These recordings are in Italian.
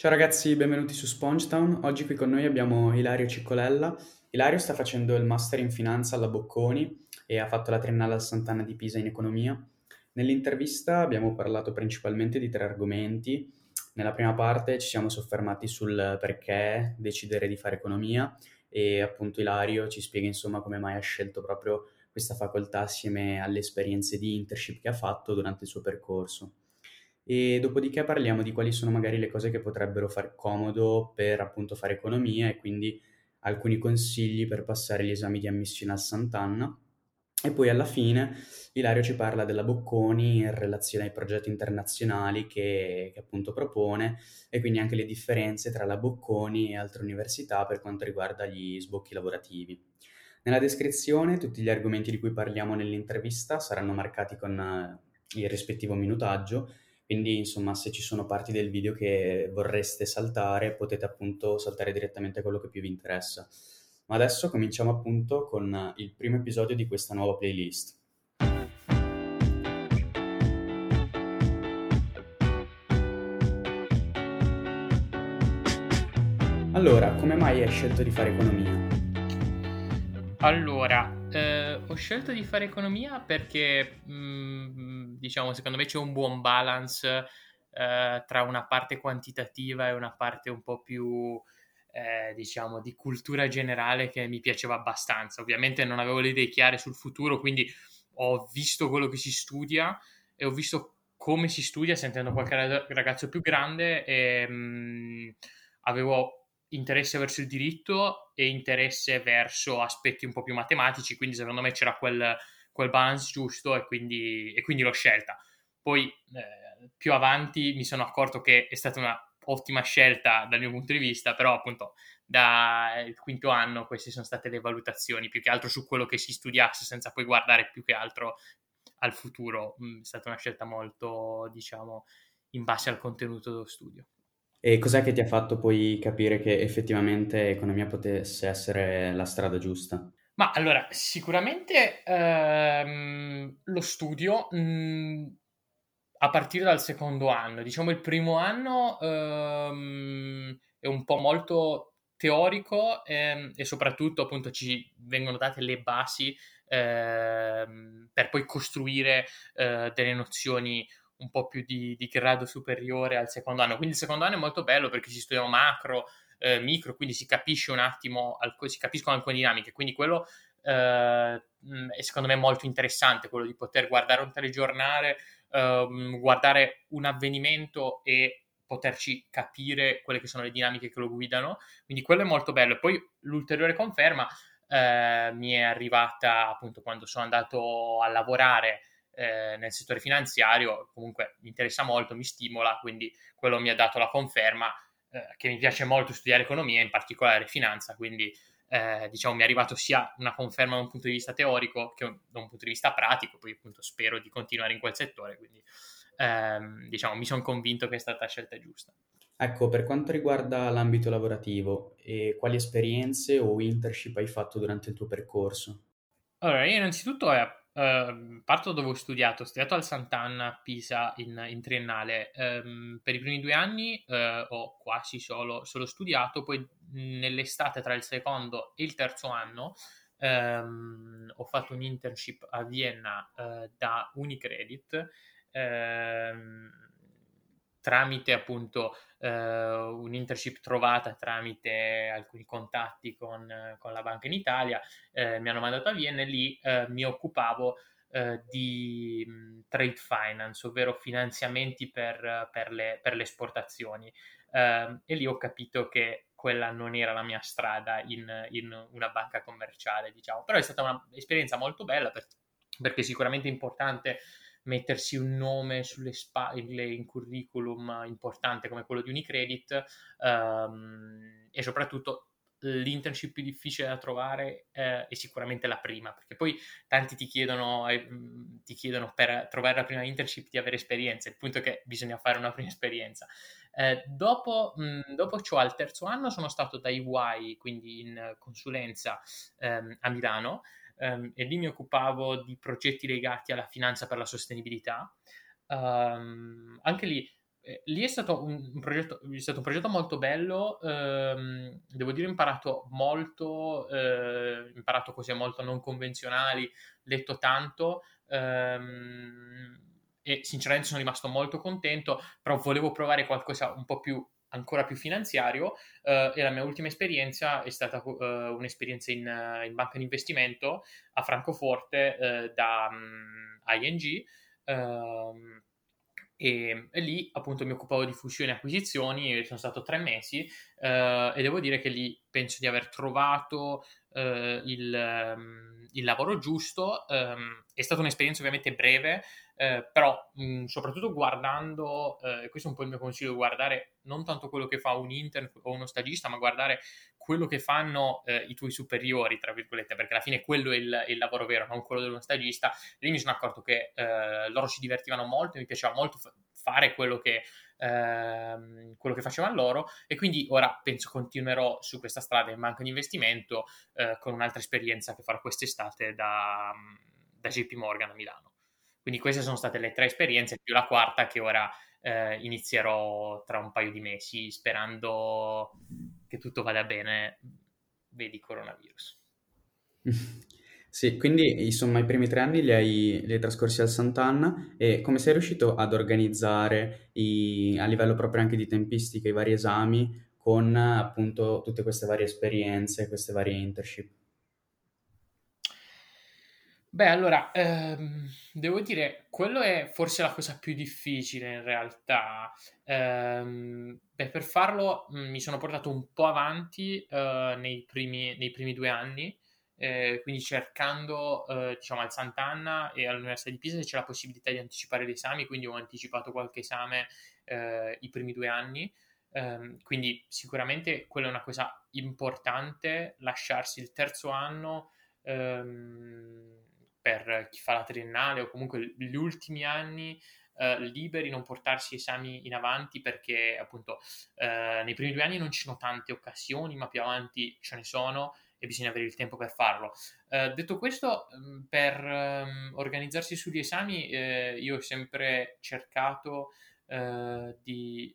Ciao ragazzi, benvenuti su Spongetown. Oggi qui con noi abbiamo Ilario Ciccolella. Ilario sta facendo il master in finanza alla Bocconi e ha fatto la triennale al Sant'Anna di Pisa in economia. Nell'intervista abbiamo parlato principalmente di tre argomenti. Nella prima parte ci siamo soffermati sul perché decidere di fare economia e appunto Ilario ci spiega insomma come mai ha scelto proprio questa facoltà assieme alle esperienze di internship che ha fatto durante il suo percorso e dopodiché parliamo di quali sono magari le cose che potrebbero far comodo per appunto fare economia e quindi alcuni consigli per passare gli esami di ammissione al Sant'Anna. E poi alla fine Ilario ci parla della Bocconi in relazione ai progetti internazionali che, che, appunto propone e quindi anche le differenze tra la Bocconi e altre università per quanto riguarda gli sbocchi lavorativi. Nella descrizione tutti gli argomenti di cui parliamo nell'intervista saranno marcati con il rispettivo minutaggio quindi, insomma, se ci sono parti del video che vorreste saltare, potete appunto saltare direttamente quello che più vi interessa. Ma adesso cominciamo appunto con il primo episodio di questa nuova playlist. Allora, come mai hai scelto di fare economia? Allora, eh, ho scelto di fare economia perché, mh, mm, diciamo, secondo me c'è un buon balance eh, tra una parte quantitativa e una parte un po' più, eh, diciamo, di cultura generale che mi piaceva abbastanza. Ovviamente non avevo le idee chiare sul futuro, quindi ho visto quello che si studia e ho visto come si studia sentendo qualche ragazzo più grande e mh, mm, avevo interesse verso il diritto e interesse verso aspetti un po' più matematici, quindi secondo me c'era quel, quel balance giusto e quindi, e quindi l'ho scelta. Poi eh, più avanti mi sono accorto che è stata una ottima scelta dal mio punto di vista, però appunto dal quinto anno queste sono state le valutazioni, più che altro su quello che si studiasse, senza poi guardare più che altro al futuro. Mm, è stata una scelta molto, diciamo, in base al contenuto dello studio. E cos'è che ti ha fatto poi capire che effettivamente economia potesse essere la strada giusta? Ma allora, sicuramente ehm, lo studio mh, mm, a partire dal secondo anno, diciamo il primo anno ehm, è un po' molto teorico ehm, e soprattutto appunto ci vengono date le basi ehm, per poi costruire eh, delle nozioni un po' più di, di, grado superiore al secondo anno. Quindi il secondo anno è molto bello perché si studiano macro, eh, micro, quindi si capisce un attimo, si capiscono alcune dinamiche. Quindi quello eh, è secondo me molto interessante, quello di poter guardare un telegiornale, eh, guardare un avvenimento e poterci capire quelle che sono le dinamiche che lo guidano. Quindi quello è molto bello. E poi l'ulteriore conferma eh, mi è arrivata appunto quando sono andato a lavorare eh, nel settore finanziario, comunque mi interessa molto, mi stimola, quindi quello mi ha dato la conferma eh, che mi piace molto studiare economia, in particolare finanza, quindi eh, diciamo mi è arrivato sia una conferma da un punto di vista teorico che da un punto di vista pratico, poi appunto spero di continuare in quel settore, quindi ehm, diciamo mi sono convinto che è stata la scelta giusta. Ecco, per quanto riguarda l'ambito lavorativo, quali esperienze o internship hai fatto durante il tuo percorso? Allora, io innanzitutto eh, Uh, parto dove ho studiato, ho studiato al Sant'Anna a Pisa in, in triennale. Um, per i primi due anni uh, ho quasi solo, solo, studiato, poi nell'estate tra il secondo e il terzo anno um, ho fatto un internship a Vienna uh, da Unicredit tramite appunto eh, un internship trovata tramite alcuni contatti con, con la banca in Italia, eh, mi hanno mandato a Vienna e lì eh, mi occupavo eh, di trade finance, ovvero finanziamenti per, per, le, per le, esportazioni. Ehm, e lì ho capito che quella non era la mia strada in, in una banca commerciale, diciamo. Però è stata un'esperienza molto bella per, perché sicuramente importante mettersi un nome sulle spalle in curriculum importante come quello di Unicredit um, e soprattutto l'internship più difficile da trovare eh, è sicuramente la prima, perché poi tanti ti chiedono, eh, ti chiedono per trovare la prima internship di avere esperienza, il punto è che bisogna fare una prima esperienza. Eh, dopo, mh, dopo ciò, al terzo anno sono stato da EY, quindi in consulenza ehm, a Milano, um, e lì mi occupavo di progetti legati alla finanza per la sostenibilità. Um, anche lì eh, lì è stato un, un, progetto, è stato un progetto molto bello, ehm, devo dire ho imparato molto, eh, imparato cose molto non convenzionali, letto tanto ehm, e sinceramente sono rimasto molto contento, però volevo provare qualcosa un po' più ancora più finanziario eh, e la mia ultima esperienza è stata eh, un'esperienza in, in, banca di investimento a Francoforte eh, da um, ING ehm, e, e, lì appunto mi occupavo di fusioni e acquisizioni, sono stato tre mesi eh, e devo dire che lì penso di aver trovato eh, il, um, il, lavoro giusto. Um, è stata un'esperienza ovviamente breve, eh, però mh, soprattutto guardando, eh, questo è un po' il mio consiglio, guardare non tanto quello che fa un intern o uno stagista, ma guardare quello che fanno eh, i tuoi superiori, tra virgolette, perché alla fine quello è il, il lavoro vero, non quello dello stagista. Lì mi sono accorto che eh, loro si divertivano molto, e mi piaceva molto f- fare quello che, ehm, quello che facevano loro e quindi ora penso continuerò su questa strada in banca di investimento eh, con un'altra esperienza che farò quest'estate da, da JP Morgan a Milano. Quindi queste sono state le tre esperienze, più la quarta che ora eh, inizierò tra un paio di mesi, sperando che tutto vada bene, vedi coronavirus. Sì, quindi insomma i primi tre anni li hai, li hai trascorsi al Sant'Anna e come sei riuscito ad organizzare i, a livello proprio anche di tempistica i vari esami con appunto tutte queste varie esperienze, queste varie internship? Beh, allora, ehm, devo dire, quello è forse la cosa più difficile in realtà. Ehm, beh, per farlo mh, mm, mi sono portato un po' avanti eh, nei primi, nei primi due anni, eh, quindi cercando, eh, diciamo, al Sant'Anna e all'Università di Pisa se c'è la possibilità di anticipare gli esami, quindi ho anticipato qualche esame eh, i primi due anni. Ehm, quindi sicuramente quella è una cosa importante, lasciarsi il terzo anno. Ehm, per chi fa la triennale o comunque gli ultimi anni eh, liberi, non portarsi esami in avanti perché appunto eh, nei primi due anni non ci sono tante occasioni, ma più avanti ce ne sono e bisogna avere il tempo per farlo. Eh, detto questo, mm, per um, organizzarsi sugli esami, eh, io ho sempre cercato uh, di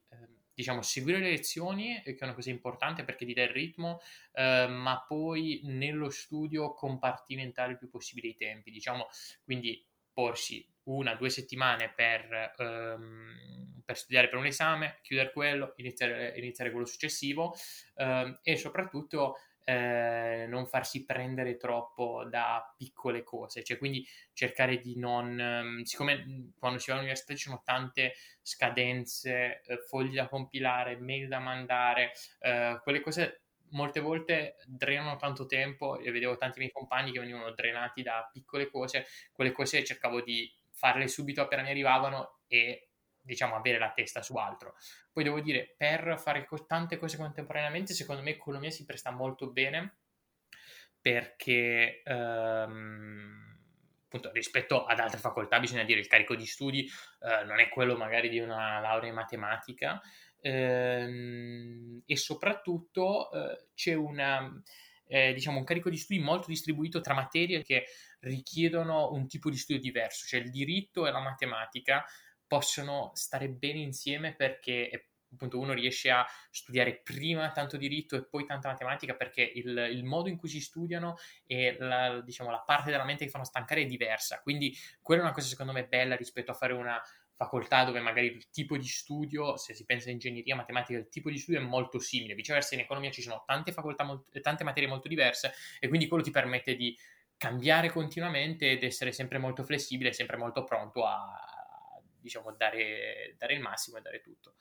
diciamo, seguire le lezioni, che è una cosa importante perché ti dà il ritmo, eh, ma poi nello studio compartimentare il più possibile i tempi, diciamo, quindi porsi una, due settimane per, um, per studiare per un esame, chiudere quello, iniziare, iniziare quello successivo um, e soprattutto eh, non farsi prendere troppo da piccole cose, cioè quindi cercare di non, ehm, siccome quando si va all'università ci sono tante scadenze, eh, fogli da compilare, mail da mandare, eh, quelle cose molte volte drenano tanto tempo e vedevo tanti miei compagni che venivano drenati da piccole cose, quelle cose cercavo di farle subito appena mi arrivavano e diciamo, avere la testa su altro. Poi devo dire, per fare tante cose contemporaneamente, secondo me economia si presta molto bene perché ehm, appunto, rispetto ad altre facoltà bisogna dire il carico di studi eh, non è quello magari di una laurea in matematica ehm, e soprattutto eh, c'è una, eh, diciamo, un carico di studi molto distribuito tra materie che richiedono un tipo di studio diverso, cioè il diritto e la matematica possono stare bene insieme perché appunto uno riesce a studiare prima tanto diritto e poi tanta matematica perché il, il modo in cui si studiano e la, diciamo, la parte della mente che fanno stancare è diversa. Quindi quella è una cosa secondo me bella rispetto a fare una facoltà dove magari il tipo di studio, se si pensa a ingegneria, matematica, il tipo di studio è molto simile. Viceversa in economia ci sono tante facoltà, tante materie molto diverse e quindi quello ti permette di cambiare continuamente ed essere sempre molto flessibile, sempre molto pronto a, diciamo, dare, dare il massimo e dare tutto.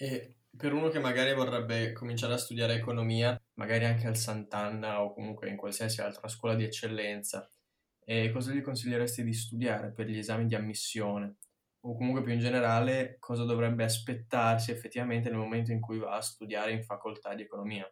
E per uno che magari vorrebbe cominciare a studiare economia, magari anche al Sant'Anna o comunque in qualsiasi altra scuola di eccellenza, cosa gli consiglieresti di studiare per gli esami di ammissione? O comunque più in generale, cosa dovrebbe aspettarsi effettivamente nel momento in cui va a studiare in facoltà di economia?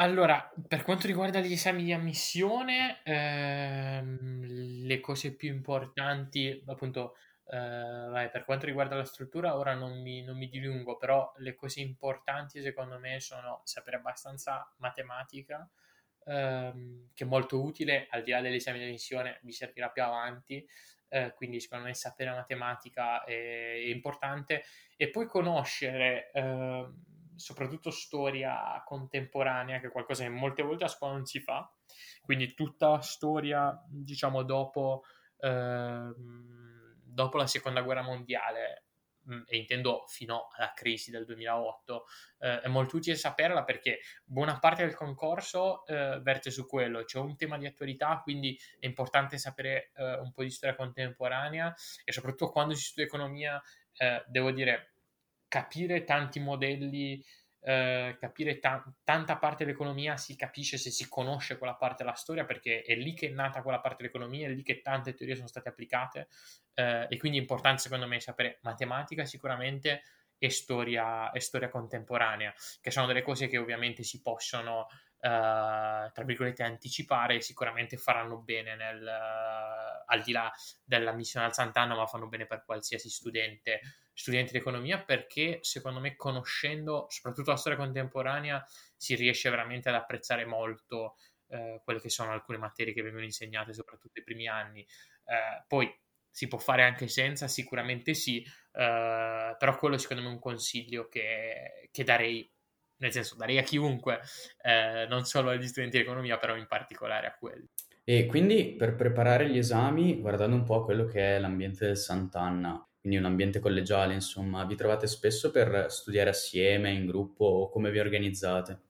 Allora, per quanto riguarda gli esami di ammissione, ehm, le cose più importanti, appunto, Uh, vai, per quanto riguarda la struttura, ora non mi, non mi, dilungo, però le cose importanti secondo me sono sapere abbastanza matematica, um, che è molto utile, al di là dell'esame di ammissione vi servirà più avanti, eh, quindi secondo me sapere matematica è, è importante. E poi conoscere eh, soprattutto storia contemporanea, che è qualcosa che molte volte a scuola non si fa, quindi tutta storia, diciamo, dopo, eh, dopo la seconda guerra mondiale, mm, e intendo fino alla crisi del 2008, eh, è molto utile saperla perché buona parte del concorso eh, verte su quello, c'è un tema di attualità, quindi è importante sapere eh, un po' di storia contemporanea e soprattutto quando si studia economia, eh, devo dire, capire tanti modelli, eh, capire ta- tanta parte dell'economia si capisce se si conosce quella parte della storia, perché è lì che è nata quella parte dell'economia, è lì che tante teorie sono state applicate eh, e quindi è importante secondo me sapere matematica sicuramente e storia, e storia contemporanea, che sono delle cose che ovviamente si possono Uh, tra virgolette anticipare e sicuramente faranno bene nel, uh, al di là della missione al Sant'Anna ma fanno bene per qualsiasi studente studenti di economia perché secondo me conoscendo soprattutto la storia contemporanea si riesce veramente ad apprezzare molto eh, quelle che sono alcune materie che vengono insegnate soprattutto nei primi anni. Eh, poi si può fare anche senza, sicuramente sì, eh, però quello secondo me è un consiglio che, che darei, nel senso darei a chiunque, eh, non solo agli studenti di economia, però in particolare a quelli. E quindi per preparare gli esami, guardando un po' quello che è l'ambiente del Sant'Anna, quindi un ambiente collegiale, insomma, vi trovate spesso per studiare assieme, in gruppo o come vi organizzate?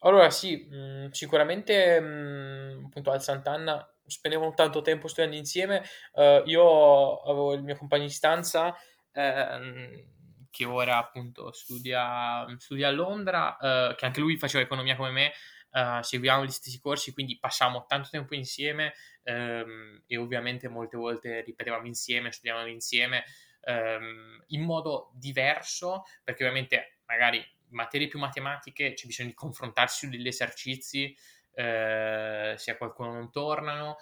Allora sì, mh, mm, sicuramente mh, mm, appunto al Sant'Anna spendevamo tanto tempo studiando insieme, uh, io avevo il mio compagno di stanza eh, che ora appunto studia, studia a Londra, uh, che anche lui faceva economia come me, uh, seguiamo gli stessi corsi, quindi passavamo tanto tempo insieme um, e ovviamente molte volte ripetevamo insieme, studiavamo insieme um, in modo diverso, perché ovviamente magari in materie più matematiche c'è bisogno di confrontarsi su degli esercizi, uh, se a qualcuno non tornano,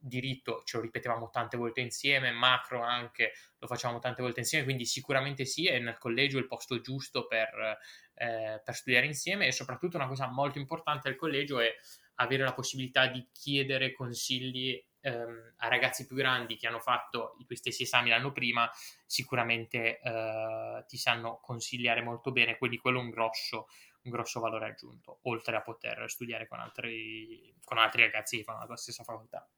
diritto ce lo ripetevamo tante volte insieme, macro anche lo facciamo tante volte insieme, quindi sicuramente sì, è nel collegio il posto giusto per, eh, per studiare insieme e soprattutto una cosa molto importante del collegio è avere la possibilità di chiedere consigli ehm, a ragazzi più grandi che hanno fatto i tuoi stessi esami l'anno prima, sicuramente eh, ti sanno consigliare molto bene, quindi quello è un grosso, un grosso valore aggiunto, oltre a poter studiare con altri, con altri ragazzi che fanno la tua stessa facoltà.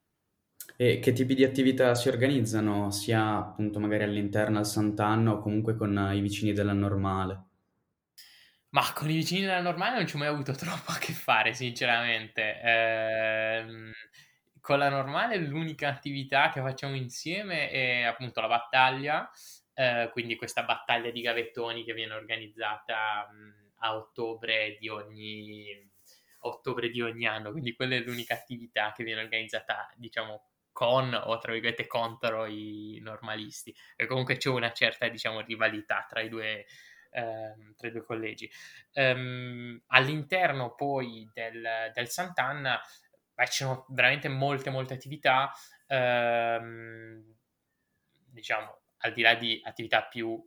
E che tipi di attività si organizzano, sia appunto magari all'interno al Sant'Anna o comunque con i vicini della normale? Ma con i vicini della normale non ci ho mai avuto troppo a che fare, sinceramente. Ehm, con la normale l'unica attività che facciamo insieme è appunto la battaglia, eh, quindi questa battaglia di gavettoni che viene organizzata mh, a ottobre di ogni ottobre di ogni anno, quindi quella è l'unica attività che viene organizzata, diciamo, con o tra virgolette contro i normalisti. E comunque c'è una certa, diciamo, rivalità tra i due, ehm, tra i due collegi. Um, all'interno poi del, del Sant'Anna beh, ci sono veramente molte, molte attività, ehm, diciamo, al di là di attività più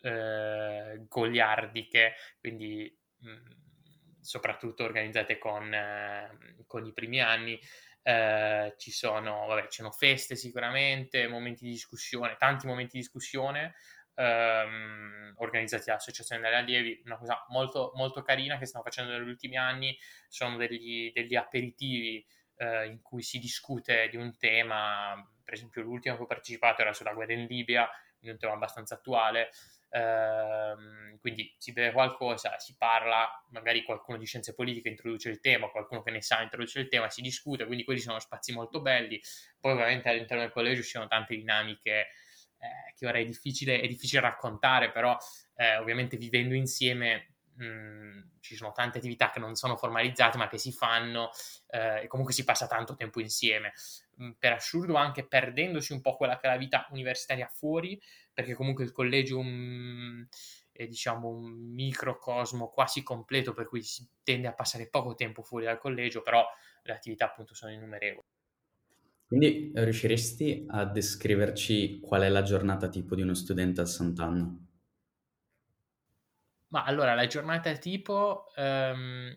eh, goliardiche, quindi mh, soprattutto organizzate con, eh, con i primi anni. Eh, ci sono, vabbè, ci sono feste sicuramente, momenti di discussione, tanti momenti di discussione ehm, organizzati dall'Associazione degli Allievi. Una cosa molto, molto carina che stiamo facendo negli ultimi anni sono degli, degli aperitivi eh, in cui si discute di un tema. Per esempio, l'ultimo che ho partecipato era sulla guerra in Libia, quindi un tema abbastanza attuale. Ehm, quindi si beve qualcosa, si parla, magari qualcuno di scienze politiche introduce il tema, qualcuno che ne sa introduce il tema, si discute, quindi quelli sono spazi molto belli. Poi ovviamente all'interno del collegio ci sono tante dinamiche eh, che ora è difficile, è difficile raccontare, però eh, ovviamente vivendo insieme mh, mm, ci sono tante attività che non sono formalizzate ma che si fanno eh, e comunque si passa tanto tempo insieme. Mm, per assurdo anche perdendosi un po' quella che è la vita universitaria fuori, perché comunque il collegium è diciamo un microcosmo quasi completo per cui si tende a passare poco tempo fuori dal collegio, però le attività appunto sono innumerevoli. Quindi riusciresti a descriverci qual è la giornata tipo di uno studente al Sant'Anna? Ma allora, la giornata tipo um,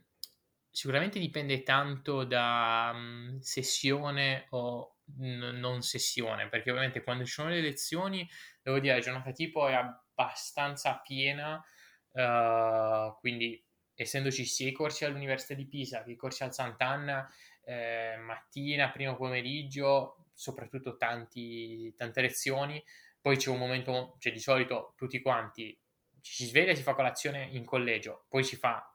sicuramente dipende tanto da um, sessione o n- non sessione, perché ovviamente quando ci sono le lezioni, devo dire, la giornata tipo è abbastanza piena, uh, quindi essendoci sia i corsi all'Università di Pisa che i corsi al Sant'Anna, eh, mattina, primo pomeriggio, soprattutto tanti, tante lezioni, poi c'è un momento, cioè di solito tutti quanti ci si sveglia e si fa colazione in collegio, poi si, fa,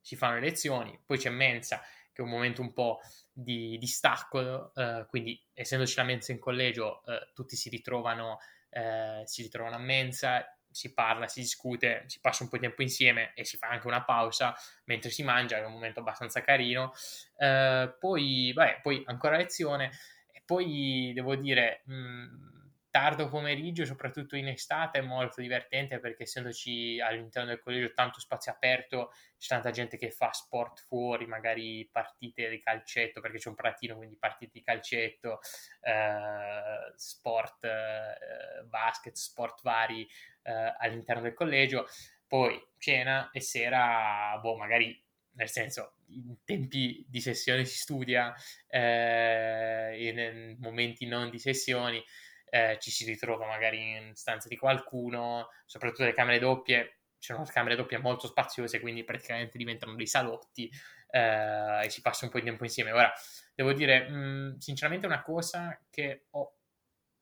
si fanno le lezioni, poi c'è mensa, che è un momento un po' di, di stacco, eh, quindi essendoci la mensa in collegio, eh, tutti si ritrovano, eh, si ritrovano a mensa, si parla, si discute, si passa un po' di tempo insieme e si fa anche una pausa mentre si mangia, è un momento abbastanza carino. Eh, poi, vabbè, poi ancora lezione e poi devo dire... Mh, mm, tardo pomeriggio, soprattutto in estate, è molto divertente perché essendoci all'interno del collegio tanto spazio aperto, c'è tanta gente che fa sport fuori, magari partite di calcetto, perché c'è un pratino, quindi partite di calcetto, eh, sport, eh, basket, sport vari eh, all'interno del collegio. Poi cena e sera, boh, magari nel senso, in tempi di sessione si studia, eh, in momenti non di sessioni eh, ci si ritrova magari in stanza di qualcuno, soprattutto le camere doppie, ci sono camere doppie molto spaziose, quindi praticamente diventano dei salotti eh, e si passa un po' di tempo insieme. Ora, devo dire, mh, sinceramente una cosa che ho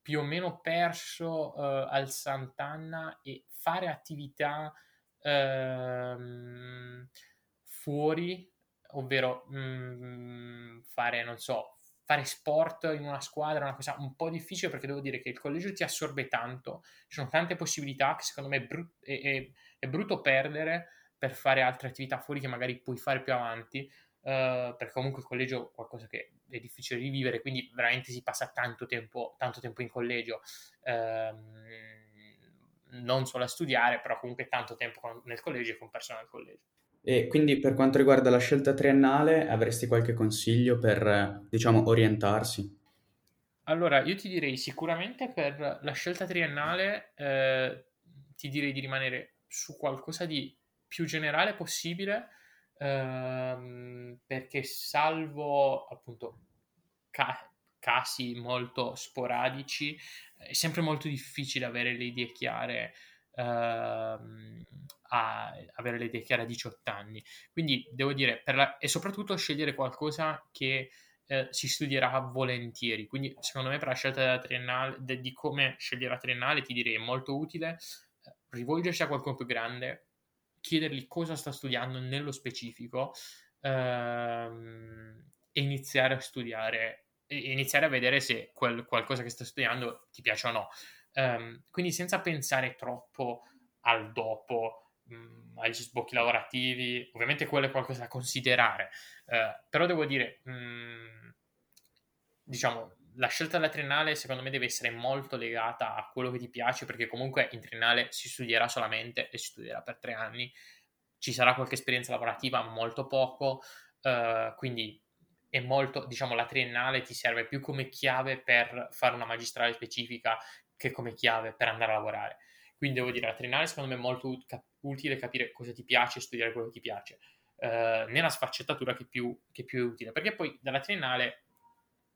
più o meno perso uh, al Sant'Anna è fare attività uh, fuori, ovvero mh, fare, non so, fare sport in una squadra è una cosa un po' difficile perché devo dire che il collegio ti assorbe tanto, ci sono tante possibilità che secondo me è, brut- è, è, è brutto perdere per fare altre attività fuori che magari puoi fare più avanti, uh, perché comunque il collegio è qualcosa che è difficile di vivere, quindi veramente si passa tanto tempo, tanto tempo in collegio. Uh, non solo a studiare, però comunque tanto tempo con, nel collegio e con persone al collegio. E quindi per quanto riguarda la scelta triennale, avresti qualche consiglio per, diciamo, orientarsi? Allora, io ti direi sicuramente per la scelta triennale, eh, ti direi di rimanere su qualcosa di più generale possibile, ehm, perché salvo appunto ca- casi molto sporadici, è sempre molto difficile avere le idee chiare a avere le idee chiare a 18 anni. Quindi devo dire, la, e soprattutto scegliere qualcosa che eh, si studierà volentieri. Quindi secondo me per la scelta della triennale, de, di come scegliere la triennale ti direi molto utile eh, rivolgersi a qualcuno più grande, chiedergli cosa sta studiando nello specifico ehm, e iniziare a studiare e iniziare a vedere se quel qualcosa che sta studiando ti piace o no. Um, quindi senza pensare troppo al dopo, mh, mm, agli sbocchi lavorativi, ovviamente quello è qualcosa da considerare, uh, però devo dire, mh, mm, diciamo, la scelta della triennale secondo me deve essere molto legata a quello che ti piace, perché comunque in triennale si studierà solamente e si studierà per tre anni, ci sarà qualche esperienza lavorativa, molto poco, uh, quindi è molto, diciamo, la triennale ti serve più come chiave per fare una magistrale specifica che come chiave per andare a lavorare. Quindi devo dire, la triennale secondo me è molto ut- utile capire cosa ti piace e studiare quello che ti piace, eh, nella sfaccettatura che più, che più è utile, perché poi dalla triennale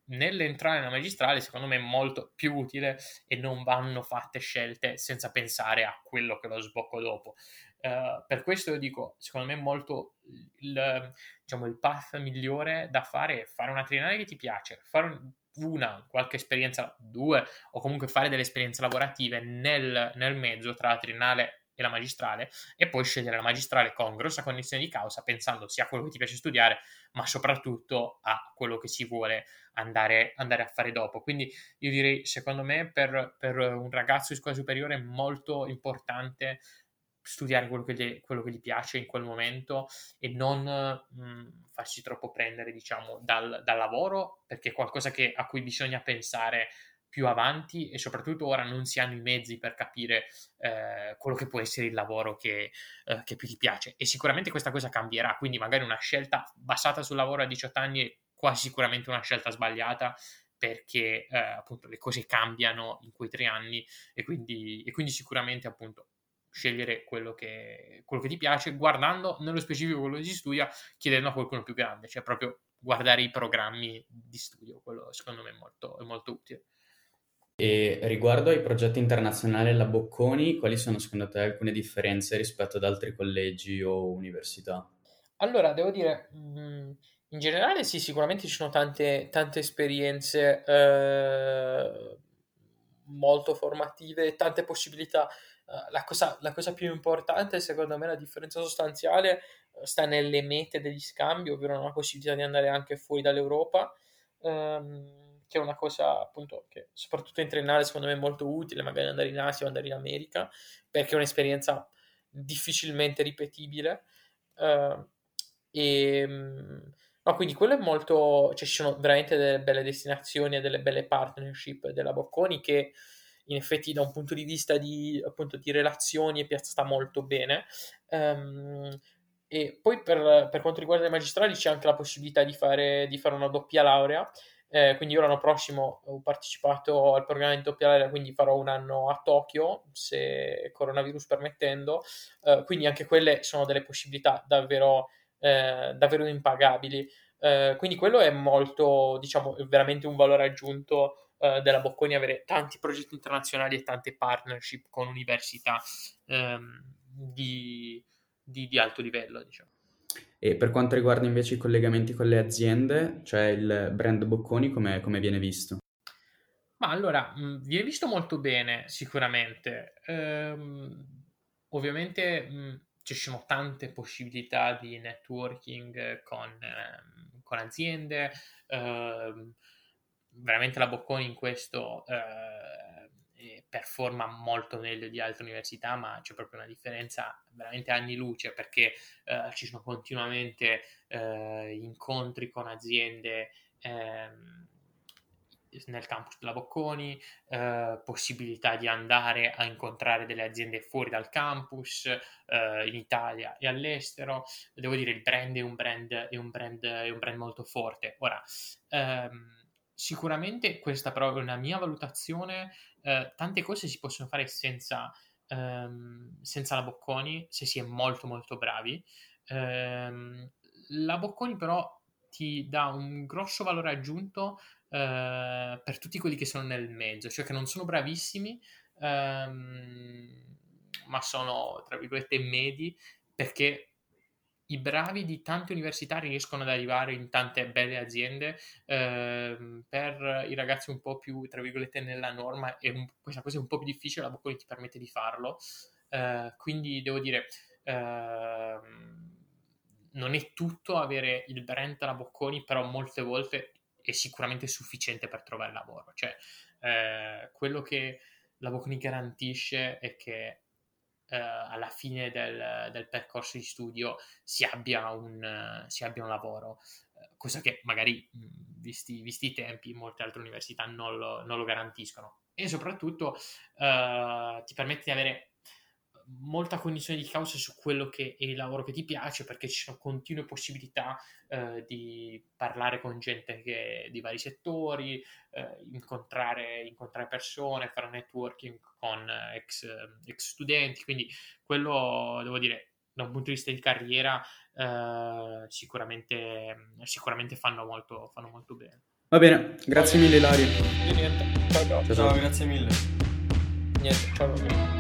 nell'entrare nella magistrale secondo me è molto più utile e non vanno fatte scelte senza pensare a quello che lo sbocco dopo. Uh, per questo io dico, secondo me molto il, diciamo, il path migliore da fare è fare una triennale che ti piace, fare un, una, qualche esperienza, due, o comunque fare delle esperienze lavorative nel, nel mezzo tra la triennale e la magistrale e poi scegliere la magistrale con grossa connessione di causa pensando sia a quello che ti piace studiare ma soprattutto a quello che si vuole andare, andare a fare dopo. Quindi io direi secondo me per, per un ragazzo di scuola superiore è molto importante studiare quello che, gli, quello che gli piace in quel momento e non mh, farsi troppo prendere, diciamo, dal, dal lavoro, perché è qualcosa che, a cui bisogna pensare più avanti e soprattutto ora non si hanno i mezzi per capire eh, quello che può essere il lavoro che, eh, che, più ti piace. E sicuramente questa cosa cambierà quindi magari una scelta basata sul lavoro a 18 anni è quasi sicuramente una scelta sbagliata perché eh, appunto le cose cambiano in quei tre anni e quindi, e quindi sicuramente appunto scegliere quello che, quello che ti piace, guardando nello specifico quello che si studia, chiedendo a qualcuno più grande, cioè proprio guardare i programmi di studio, quello secondo me è molto, è molto utile. E riguardo ai progetti internazionali alla Bocconi, quali sono secondo te alcune differenze rispetto ad altri collegi o università? Allora, devo dire, mm, in generale sì, sicuramente ci sono tante, tante esperienze eh, molto formative, tante possibilità. Uh, la, cosa, la, cosa, più importante, secondo me, la differenza sostanziale uh, sta nelle mete degli scambi, ovvero la possibilità di andare anche fuori dall'Europa, um, che è una cosa appunto che soprattutto in triennale secondo me è molto utile, magari andare in Asia o andare in America, perché è un'esperienza difficilmente ripetibile. Uh, e um, No, quindi quello è molto, cioè ci sono veramente delle belle destinazioni e delle belle partnership della Bocconi che in effetti da un punto di vista di, appunto, di relazioni è piazzata molto bene. Um, e poi per, per, quanto riguarda i magistrali c'è anche la possibilità di fare, di fare una doppia laurea. Eh, quindi io l'anno prossimo ho partecipato al programma di doppia laurea, quindi farò un anno a Tokyo, se coronavirus permettendo. Eh, quindi anche quelle sono delle possibilità davvero eh, davvero impagabili. Eh, quindi quello è molto, diciamo, è veramente un valore aggiunto eh, della Bocconi avere tanti progetti internazionali e tante partnership con università ehm, di, di, di, alto livello, diciamo. E per quanto riguarda invece i collegamenti con le aziende, cioè il brand Bocconi, come, come viene visto? Ma allora, mh, viene visto molto bene, sicuramente. Ehm, ovviamente mh, ci sono tante possibilità di networking con, eh, con aziende, eh, veramente la Bocconi in questo eh, performa molto meglio di altre università, ma c'è proprio una differenza veramente anni luce perché eh, ci sono continuamente eh, incontri con aziende ehm, nel campus della Bocconi, eh, possibilità di andare a incontrare delle aziende fuori dal campus, eh, in Italia e all'estero. Devo dire, il brand è un brand, è un brand, è un brand molto forte. Ora, ehm, sicuramente questa però è una mia valutazione, eh, tante cose si possono fare senza, ehm, senza la Bocconi, se si è molto molto bravi. Ehm, la Bocconi però ti dà un grosso valore aggiunto eh, per tutti quelli che sono nel mezzo, cioè che non sono bravissimi, ehm, ma sono, tra virgolette, medi, perché i bravi di tante università riescono ad arrivare in tante belle aziende, ehm, per i ragazzi un po' più, tra virgolette, nella norma, e un, questa cosa è un po' più difficile, la Bocconi ti permette di farlo, eh, quindi devo dire... Ehm, non è tutto avere il brand alla Bocconi, però molte volte è sicuramente sufficiente per trovare lavoro. Cioè, eh, quello che la Bocconi garantisce è che eh, alla fine del, del, percorso di studio si abbia un, si abbia un lavoro, eh, cosa che magari, visti, visti, i tempi, molte altre università non lo, non lo garantiscono. E soprattutto eh, ti permette di avere molta cognizione di causa su quello che è il lavoro che ti piace perché ci sono continue possibilità eh, di parlare con gente che, di vari settori, eh, incontrare, incontrare, persone, fare networking con ex, ex, studenti, quindi quello devo dire da un punto di vista di carriera eh, sicuramente, sicuramente fanno, molto, fanno molto bene. Va bene, grazie mille ciao, ciao. ciao, ciao grazie mille. Niente, ciao.